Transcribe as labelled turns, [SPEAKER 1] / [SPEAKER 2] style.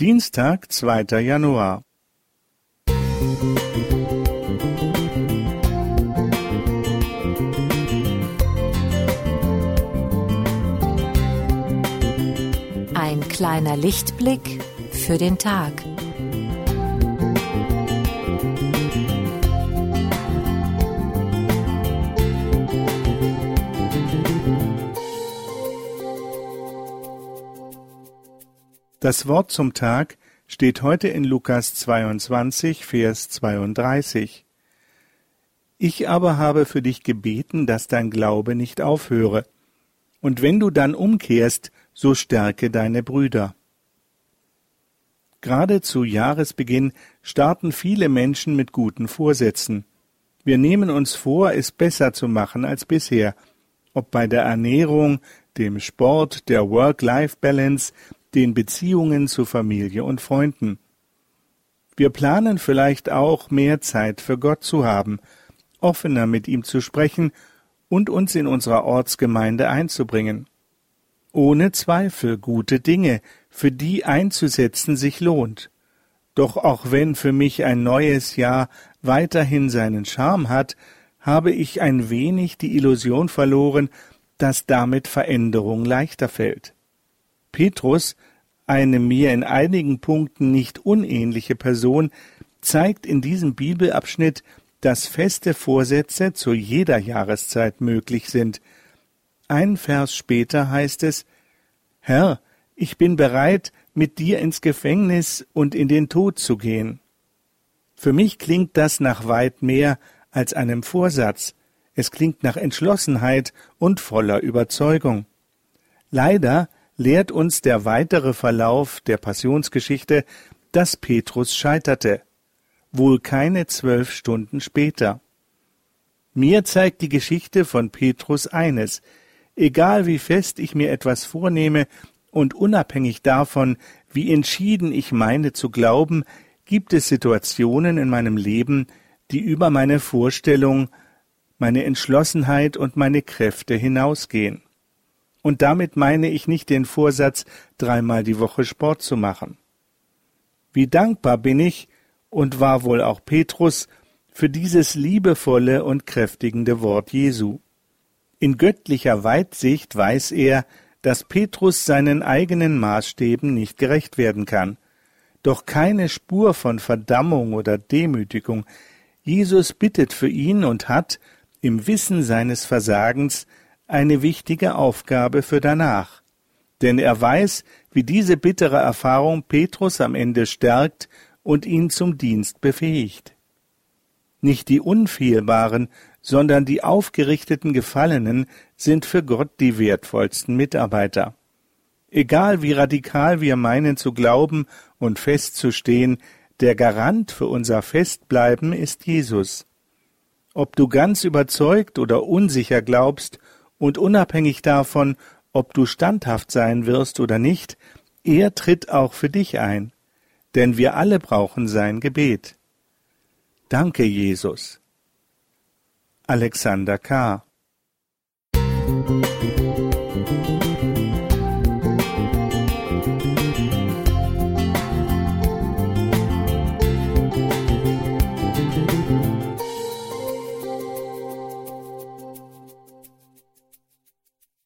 [SPEAKER 1] Dienstag, zweiter Januar.
[SPEAKER 2] Ein kleiner Lichtblick für den Tag.
[SPEAKER 1] Das Wort zum Tag steht heute in Lukas 22, Vers 32. Ich aber habe für dich gebeten, dass dein Glaube nicht aufhöre. Und wenn du dann umkehrst, so stärke deine Brüder. Gerade zu Jahresbeginn starten viele Menschen mit guten Vorsätzen. Wir nehmen uns vor, es besser zu machen als bisher, ob bei der Ernährung, dem Sport, der Work-Life-Balance, den Beziehungen zu Familie und Freunden. Wir planen vielleicht auch mehr Zeit für Gott zu haben, offener mit ihm zu sprechen und uns in unserer Ortsgemeinde einzubringen. Ohne Zweifel gute Dinge, für die einzusetzen sich lohnt. Doch auch wenn für mich ein neues Jahr weiterhin seinen Charme hat, habe ich ein wenig die Illusion verloren, dass damit Veränderung leichter fällt. Petrus, eine mir in einigen Punkten nicht unähnliche Person, zeigt in diesem Bibelabschnitt, dass feste Vorsätze zu jeder Jahreszeit möglich sind. Ein Vers später heißt es Herr, ich bin bereit, mit dir ins Gefängnis und in den Tod zu gehen. Für mich klingt das nach weit mehr als einem Vorsatz, es klingt nach Entschlossenheit und voller Überzeugung. Leider lehrt uns der weitere Verlauf der Passionsgeschichte, dass Petrus scheiterte, wohl keine zwölf Stunden später. Mir zeigt die Geschichte von Petrus eines, egal wie fest ich mir etwas vornehme und unabhängig davon, wie entschieden ich meine zu glauben, gibt es Situationen in meinem Leben, die über meine Vorstellung, meine Entschlossenheit und meine Kräfte hinausgehen. Und damit meine ich nicht den Vorsatz, dreimal die Woche Sport zu machen. Wie dankbar bin ich, und war wohl auch Petrus, für dieses liebevolle und kräftigende Wort Jesu. In göttlicher Weitsicht weiß er, dass Petrus seinen eigenen Maßstäben nicht gerecht werden kann. Doch keine Spur von Verdammung oder Demütigung. Jesus bittet für ihn und hat, im Wissen seines Versagens, eine wichtige Aufgabe für danach. Denn er weiß, wie diese bittere Erfahrung Petrus am Ende stärkt und ihn zum Dienst befähigt. Nicht die Unfehlbaren, sondern die aufgerichteten Gefallenen sind für Gott die wertvollsten Mitarbeiter. Egal wie radikal wir meinen zu glauben und festzustehen, der Garant für unser Festbleiben ist Jesus. Ob du ganz überzeugt oder unsicher glaubst und unabhängig davon, ob du standhaft sein wirst oder nicht, er tritt auch für dich ein, denn wir alle brauchen sein Gebet. Danke, Jesus. Alexander K.